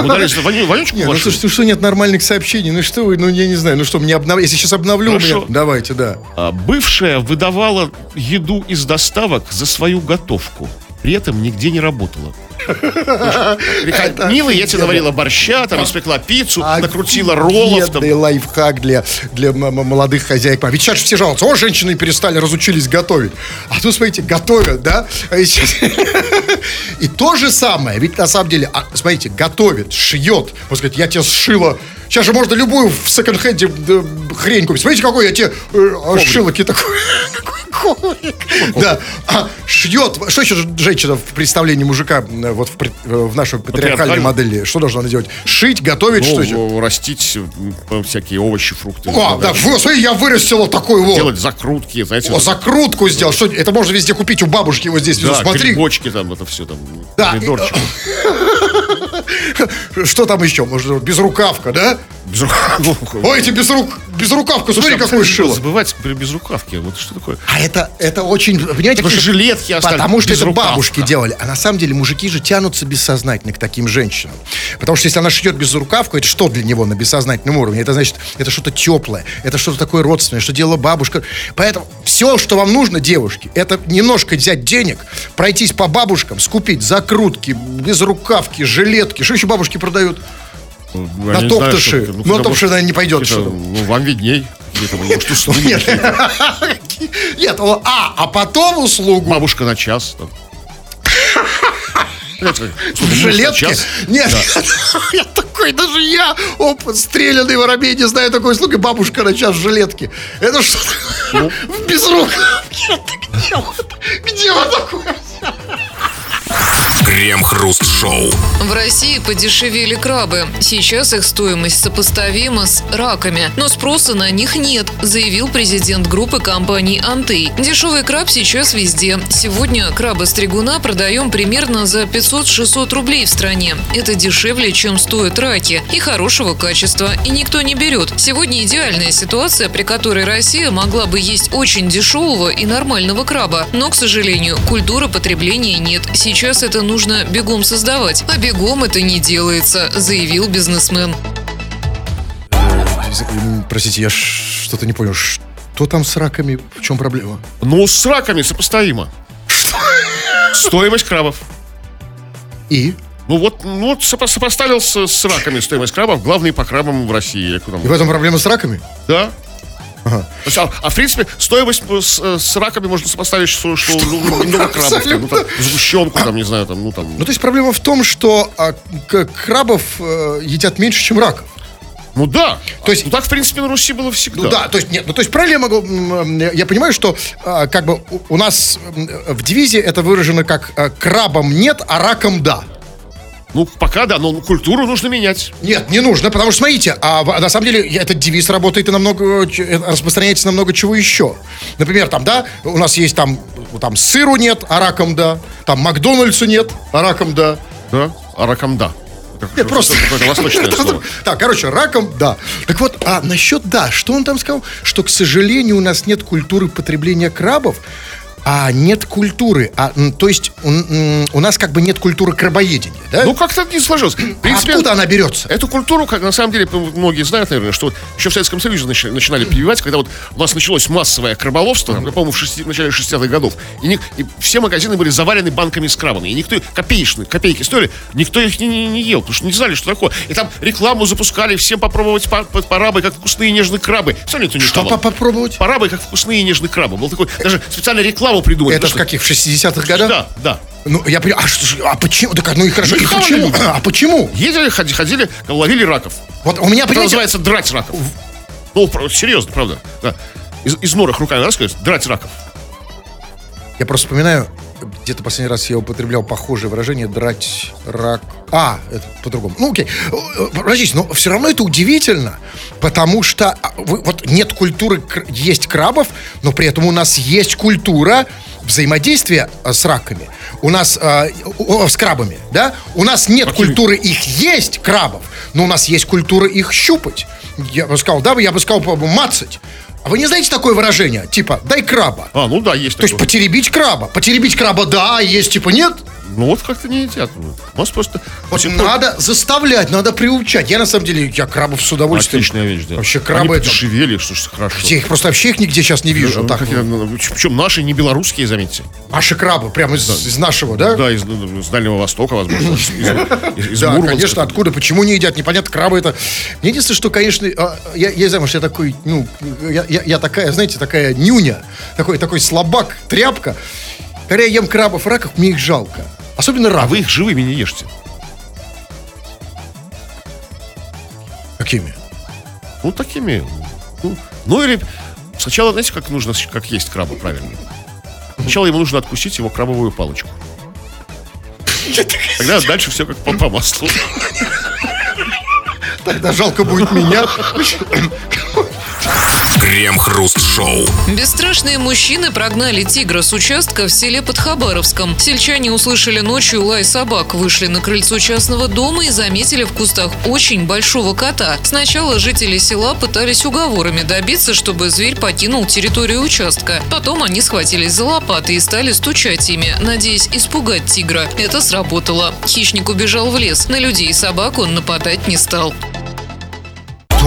S2: Дали за воню- вонючку
S3: Не, ну
S2: машину?
S3: слушайте, что нет нормальных сообщений? Ну что вы, ну я не знаю, ну что, мне обнов... если сейчас обновлю,
S2: Хорошо.
S3: меня... Давайте, да.
S2: А, Бывшая выдавала еду из доставок за свою готовку. При этом нигде не работала. Милый, я тебе наварила борща, там испекла пиццу, накрутила роллов. там.
S3: Лайфхак для, для молодых хозяек. Ведь сейчас же все жалуются, о, женщины перестали, разучились готовить. А тут, смотрите, готовят, да? А и то же самое, ведь на самом деле, а, смотрите, готовит, шьет. Вот сказать, я тебе сшила. Сейчас же можно любую в секонд-хенде да, хрень купить. Смотрите, какой я тебе э, сшила какие такой. Какой коврик. Да, а, шьет. Что еще женщина в представлении мужика э, вот в, э, в нашей патриархальной модели? Что должна она делать? Шить, готовить, что еще?
S2: Ну, растить всякие овощи, фрукты.
S3: О, да, вот, смотри, я вырастила такой вот.
S2: Делать закрутки, знаете.
S3: О, закрутку сделал. Что, это можно везде купить у бабушки вот здесь.
S2: да.
S3: Смотри,
S2: грибочки там, это все там.
S3: Да, что там еще? Может, безрукавка, да?
S2: Без рук- ну,
S3: Ой, эти безрук... безрукавка, смотри,
S2: Слушай, а
S3: какой
S2: почему
S3: шило.
S2: Забывать при безрукавке. Вот что такое?
S3: А это, это очень, понимаете, потому что-
S2: жилетки остались,
S3: Потому что это
S2: безрукавка.
S3: бабушки делали. А на самом деле мужики же тянутся бессознательно к таким женщинам. Потому что если она шьет безрукавку, это что для него на бессознательном уровне? Это значит, это что-то теплое, это что-то такое родственное, что делала бабушка. Поэтому все, что вам нужно, девушки, это немножко взять денег, пройтись по бабушкам, скупить закрутки, безрукавки, жилетки. Что еще бабушки продают?
S2: Ну,
S3: На
S2: знаю,
S3: топтыши.
S2: это.
S3: Ну,
S2: когда,
S3: на топтыши, наверное, не пойдет.
S2: какие-то,
S3: Что.
S2: Ну, вам видней. Где-то, может, услуги
S3: Нет, нет, а, а потом услугу.
S2: Бабушка на час. Это,
S3: В жилетке? Нет, я такой, даже я, опыт, стрелянный воробей, не знаю такой услуги, бабушка на час в жилетке. Это что
S2: Ну.
S3: в безрукавке? Это Где вот такое?
S1: Крем-хруст-шоу.
S4: В России подешевели крабы. Сейчас их стоимость сопоставима с раками, но спроса на них нет, заявил президент группы компаний «Антей». Дешевый краб сейчас везде. Сегодня краба-стригуна продаем примерно за 500-600 рублей в стране. Это дешевле, чем стоят раки. И хорошего качества. И никто не берет. Сегодня идеальная ситуация, при которой Россия могла бы есть очень дешевого и нормального краба. Но, к сожалению, культуры потребления нет. Сейчас это нужно бегом создавать. А бегом это не делается, заявил бизнесмен.
S3: Простите, я что-то не понял. Что там с раками? В чем проблема?
S2: Ну, с раками сопоставимо. Стоимость крабов.
S3: И?
S2: Ну вот, ну, вот сопо- сопоставил с, с раками стоимость крабов, главные по крабам в России.
S3: И в этом проблема с раками?
S2: Да. То есть, а, а в принципе, стоимость э, с, э, с раками можно сопоставить, что, что ну, много крабов, там, ну, там, сгущенку, там, не знаю, там, ну, там,
S3: Ну, то есть проблема в том, что а, крабов э, едят меньше, чем раков.
S2: ну да.
S3: То есть-
S2: ну, так, в принципе, на Руси было всегда.
S3: Ну да, то есть нет, ну то есть правильно я понимаю, что а, как бы у- нас в девизе это выражено как а, крабам нет, а ракам да.
S2: Ну, пока да, но культуру нужно менять.
S3: Нет, не нужно, потому что смотрите, а на самом деле этот девиз работает и намного, ч- э, распространяется на много чего еще. Например, там, да, у нас есть там там сыру нет, а раком да. Там Макдональдсу нет, а раком да.
S2: Да? Аракамда. Это
S3: Нет, просто...
S2: Какое-то восточное слово.
S3: Так, короче, раком, да. Так вот, а насчет, да, что он там сказал? Что, к сожалению, у нас нет культуры потребления крабов, а нет культуры. А, то есть м, у нас как бы нет культуры крабоедения, да?
S2: Ну, как-то не сложилось. В
S3: А
S2: принципе,
S3: откуда она берется?
S2: Эту культуру, как на самом деле, многие знают, наверное, что еще в Советском Союзе начи- начинали прививать, когда вот у нас началось массовое краболовство, я по-моему, в, шести- в начале 60-х годов. И, ни- и все магазины были завалены банками с крабами. И никто, копеечные, копейки стоили, никто их не, не- не ел, потому что не знали, что такое. И там рекламу запускали, всем попробовать па- па- парабы, как вкусные и нежные крабы. Все никто не
S3: Что попробовать?
S2: Парабы, как вкусные и нежные крабы. Был такой, даже специально рекламу придумали.
S3: Это в
S2: потому
S3: каких? В 60-х
S2: что-
S3: годах?
S2: Да, да.
S3: Ну, я понимаю, а, что а почему? Так, ну и хорошо,
S2: Ну,
S3: и почему?
S2: люди.
S3: А почему?
S2: Ездили, ходи- ходили, ловили раков.
S3: Вот у меня,
S2: Это называется драть раков. Ну, серьезно, правда. Да. Из, из норок руками рассказать, драть раков.
S3: Я просто вспоминаю, где-то последний раз я употреблял похожее выражение «драть рак». А, это по-другому. Ну, окей. Подождите, но все равно это удивительно, потому что а, вы- вот нет культуры есть крабов, но при этом у нас есть культура взаимодействия э, с раками. У нас э, с крабами, да? У нас нет культуры их есть крабов, но у нас есть культура их щупать. Я бы сказал, да, я бы сказал, мацать. А вы не знаете такое выражение? Типа, дай краба.
S2: А, ну да, есть
S3: То есть
S2: такое.
S3: потеребить краба. Потеребить краба, да, а есть, типа, нет.
S2: Ну вот как-то не едят. У нас просто...
S3: Вот
S2: пор
S3: надо заставлять, надо приучать. Я, на самом деле, я крабов с удовольствием.
S2: Отличная вещь, да.
S3: Вообще,
S2: Они
S3: крабы это...
S2: подешевели, что ж хорошо.
S3: Я их просто вообще их нигде сейчас не вижу.
S2: Ну,
S3: так,
S2: какие-то, ну, Причем наши, не белорусские, заметьте.
S3: наши крабы, прямо из, из нашего, да?
S2: Да, из, ну, с Дальнего Востока, возможно. Из, из- из
S3: Да, конечно, откуда, почему не едят, непонятно, крабы это... Мне единственное, что, конечно, а, я, я не знаю, может, я такой, ну, я, я- я такая, знаете, такая нюня, такой, такой слабак, тряпка. Когда я ем крабов и раков, мне их жалко. Особенно
S2: А
S3: раков.
S2: вы их живыми не ешьте.
S3: Какими?
S2: Ну, такими. Ну, ну, или сначала, знаете, как нужно, как есть краба, правильно? Сначала ему нужно откусить его крабовую палочку. Тогда дальше все как по, по маслу.
S3: Тогда жалко будет меня.
S1: Крем-хруст-шоу.
S4: Бесстрашные мужчины прогнали тигра с участка в селе под Хабаровском. Сельчане услышали ночью лай собак, вышли на крыльцо частного дома и заметили в кустах очень большого кота. Сначала жители села пытались уговорами добиться, чтобы зверь покинул территорию участка. Потом они схватились за лопаты и стали стучать ими, надеясь испугать тигра. Это сработало. Хищник убежал в лес. На людей и собак он нападать не стал.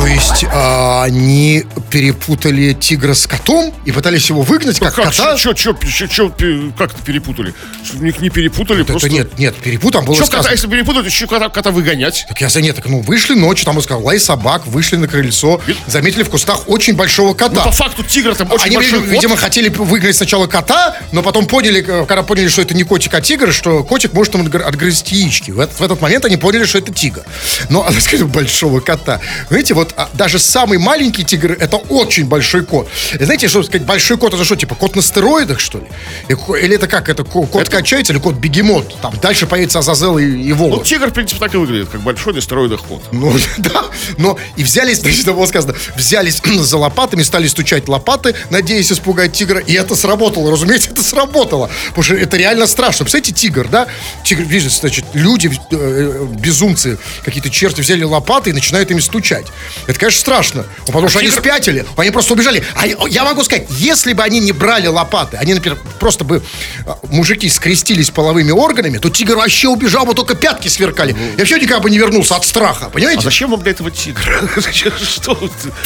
S3: То есть а, они перепутали тигра с котом и пытались его выгнать, как,
S2: Как,
S3: кота?
S2: чё, чё, чё, чё, пе- как это перепутали? Что, Них не перепутали,
S3: Это
S2: просто...
S3: нет, нет, перепутал, было
S2: Чё, кота,
S3: сказано.
S2: если перепутали, то чё кота, кота выгонять?
S3: Так я за нет, так ну вышли ночью, там он сказал, лай собак, вышли на крыльцо, заметили в кустах очень большого кота.
S2: Ну, по факту тигр там очень
S3: Они,
S2: большой
S3: видимо, видимо, хотели выгнать сначала кота, но потом поняли, э, когда поняли, что это не котик, а тигр, что котик может отгр- отгрызть яички. В этот, в этот момент они поняли, что это тигр. Но, она сказала, большого кота. Знаете, вот а, даже самый маленький тигр, это очень большой кот. И знаете, что сказать, большой кот, это что, типа кот на стероидах, что ли? Или это как, это ко- кот качается или кот бегемот? Там дальше появится Азазел и, и Волод.
S2: Ну, тигр, в принципе, так и выглядит, как большой на стероидах кот.
S3: Ну, да, но и взялись, значит, было сказано, взялись за лопатами, стали стучать лопаты, надеясь испугать тигра, и это сработало, разумеется, это сработало, потому что это реально страшно. Представляете, тигр, да? Тигр, видите, значит, люди, э, безумцы, какие-то черти взяли лопаты и начинают ими стучать. Это, конечно, страшно, Ну, потому что они
S2: тигр-
S3: спятили, они просто убежали. А я- я могу сказать, если бы они не брали лопаты, они, например, просто бы, а, мужики скрестились половыми органами, то тигр вообще убежал бы, только пятки сверкали. И вообще никогда бы не вернулся от страха, понимаете?
S2: А зачем вам для этого тигра? Что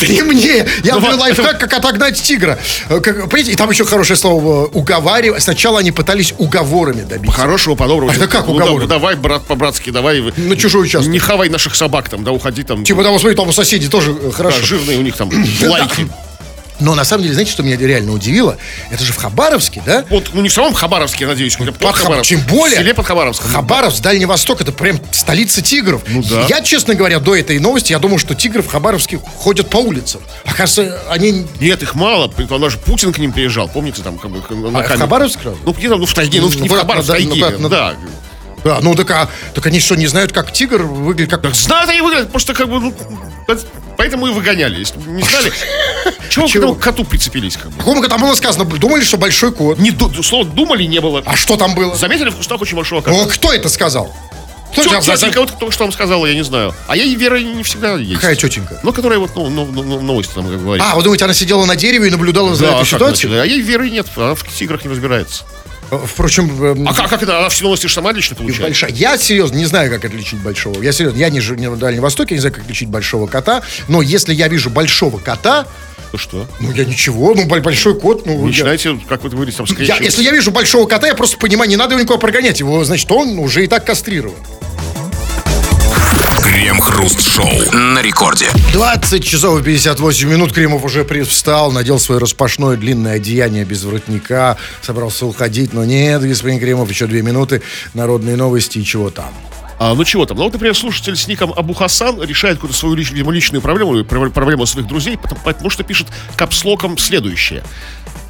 S3: Не мне. Я
S2: Ну,
S3: говорю
S2: ва-
S3: лайфхак, как отогнать тигра. Э, понимаете, и там еще хорошее слово э, уговаривать. Сначала они пытались уговорами добиться.
S2: Хорошего, по-доброму.
S3: А это как
S2: Ну,
S3: уговоры?
S2: да, давай, брат, по-братски, давай.
S3: На чужой участок.
S2: Не хавай наших собак там, да, уходи там.
S3: Типа, вот смотри, там у соседей тоже э,
S2: Да,
S3: хорошо.
S2: жирные у них там лайки.
S3: Но на самом деле, знаете, что меня реально удивило? Это же в Хабаровске, да?
S2: Вот, ну не в самом Хабаровске, я надеюсь, хотя под
S3: Под Хаб-
S2: Хабаровском.
S3: Тем более.
S2: В селе под Хабаровском.
S3: Хабаровск, Дальний Восток, это прям столица тигров.
S2: Ну да.
S3: Я, честно говоря, до этой новости, я думал, что тигры в Хабаровске ходят по улицам. Оказывается, они...
S2: Нет, их мало. Даже Путин к ним приезжал, помните, там как бы
S3: А, в. Хабаровск?
S2: Ну, где там, ну, в тайге, ну,
S3: Ну,
S2: не в
S3: в-
S2: Хабаровск, в тайге,
S3: на- на-
S2: да.
S3: Да, ну так, а, так они что, не знают, как тигр выглядит? Как...
S2: Знают они выглядят, просто как бы, ну, поэтому и выгоняли. Если бы не знали, чего к
S3: Чего?
S2: этому коту прицепились, как бы?
S3: Какому там было сказано? Думали, что большой кот.
S2: Не, слова «думали» не было.
S3: А что там было?
S2: Заметили в кустах очень большого кота?
S3: Ну, кто это сказал? Кто
S2: Тё- Тетенька вот только что вам сказала, я не знаю. А ей Вера не всегда есть.
S3: Какая тетенька?
S2: Ну, которая вот, ну, ну, ну, новости там говорит.
S3: А, вы думаете, она сидела на дереве и наблюдала за
S2: Да,
S3: этой ситуацией?
S2: иначе? А ей веры нет, она в тиграх не разбирается.
S3: Э, Впрочем, эм,
S2: А как, как это? Она все новости сама лично получает?
S3: большая. Я серьезно не знаю, как отличить большого. Я серьезно, я не живу на Дальнем Востоке, я не знаю, как отличить большого кота. Но если я вижу большого кота,
S2: Ну что?
S3: ну я ничего, ну бо- большой кот, ну. я-
S2: Начинаете, как вы говорите, там,
S3: я- если я вижу большого кота, я просто понимаю, не надо его никуда прогонять. Его, значит, он уже и так кастрирован.
S1: Крем-хруст-шоу на рекорде.
S3: 20 часов и 58 минут Кремов уже привстал, надел свое распашное длинное одеяние без воротника, собрался уходить, но нет, господин Кремов, еще две минуты, народные новости и чего там.
S2: А, ну чего там? Ну вот, например, слушатель с ником Абу Хасан решает какую-то свою лич- видимо, личную проблему, проблему своих друзей, потому, потому что пишет капслоком следующее.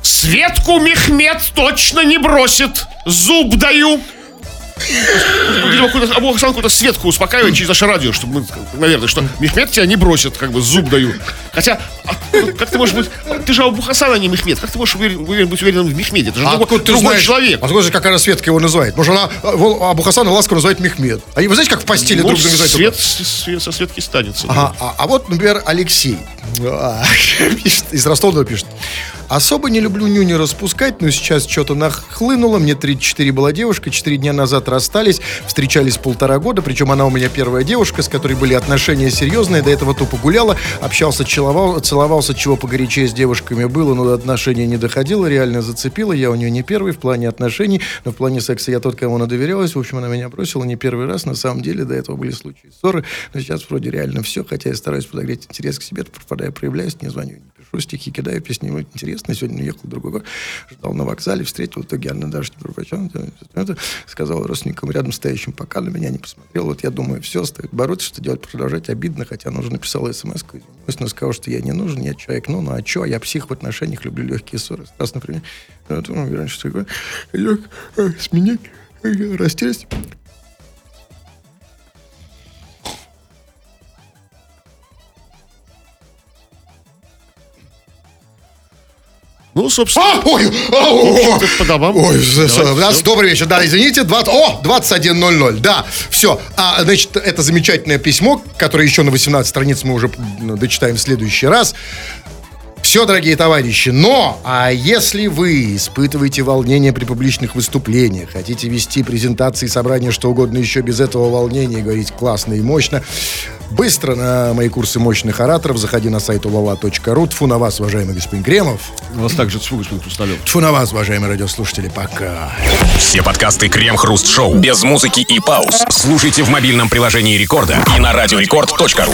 S2: Светку Мехмед точно не бросит. Зуб даю. Видимо, Абу Хасан какую-то Светку успокаивает через наше радио, чтобы мы, наверное, что Мехмед тебя не бросит, как бы зуб даю. Хотя, а, как ты можешь быть... Ты же Абу Хасан, а не Мехмед. Как ты можешь уверен- уверен- быть уверенным в Мехмеде? Это же другой,
S3: ты
S2: другой
S3: знаешь-
S2: человек.
S3: Откуда же, как она Светка его называет? Может, она вол- Абу Хасана ласково называет Мехмед. А вы знаете, как в постели
S2: Ну,
S3: друг друга называют?
S2: свет, свет со Светки станется.
S3: Ага, а, а вот, например, Алексей а, из Ростова пишет. Особо не люблю нюни распускать, но сейчас что-то нахлынуло. Мне 34 была девушка, 4 дня назад расстались, встречались полтора года, причем она у меня первая девушка, с которой были отношения серьезные, до этого тупо гуляла, общался, целовал, целовался, чего погорячее с девушками было, но до отношений не доходило, реально зацепило. Я у нее не первый в плане отношений, но в плане секса я тот, кому она доверялась. В общем, она меня бросила не первый раз. На самом деле до этого были случаи ссоры, но сейчас вроде реально все, хотя я стараюсь подогреть интерес к себе, то пропадаю, проявляюсь, не звоню, не пишу, стихи кидаю, песни ему интересно. Сегодня уехал в другой город, ждал на вокзале, встретил, в итоге она даже не пропочем, сказала родственникам рядом стоящим, пока на меня не посмотрел. Вот я думаю, все, стоит бороться, что делать, продолжать обидно, хотя она уже написала смс но сказал, что я не нужен, я человек, ну, ну а что, я псих в отношениях, люблю легкие ссоры. Раз, например, что такое, лег, э, сменить, э,
S2: Ну, собственно,
S3: А, ой, а, о,
S2: по домам.
S3: Ой, нас добрый вечер. Да, извините, 20, о, 21.00. Да, все. А, значит, это замечательное письмо, которое еще на 18 страниц мы уже ну, дочитаем в следующий раз. Все, дорогие товарищи, но, а если вы испытываете волнение при публичных выступлениях, хотите вести презентации, собрания, что угодно еще без этого волнения, и говорить классно и мощно, быстро на мои курсы мощных ораторов заходи на сайт ulala.ru. Тфу на вас, уважаемый господин Кремов.
S2: У нас также цву, господин Хрусталев.
S3: Тфу на вас, уважаемые радиослушатели. Пока.
S1: Все подкасты Крем-хруст-шоу без музыки и пауз слушайте в мобильном приложении Рекорда и на радиорекорд.ру.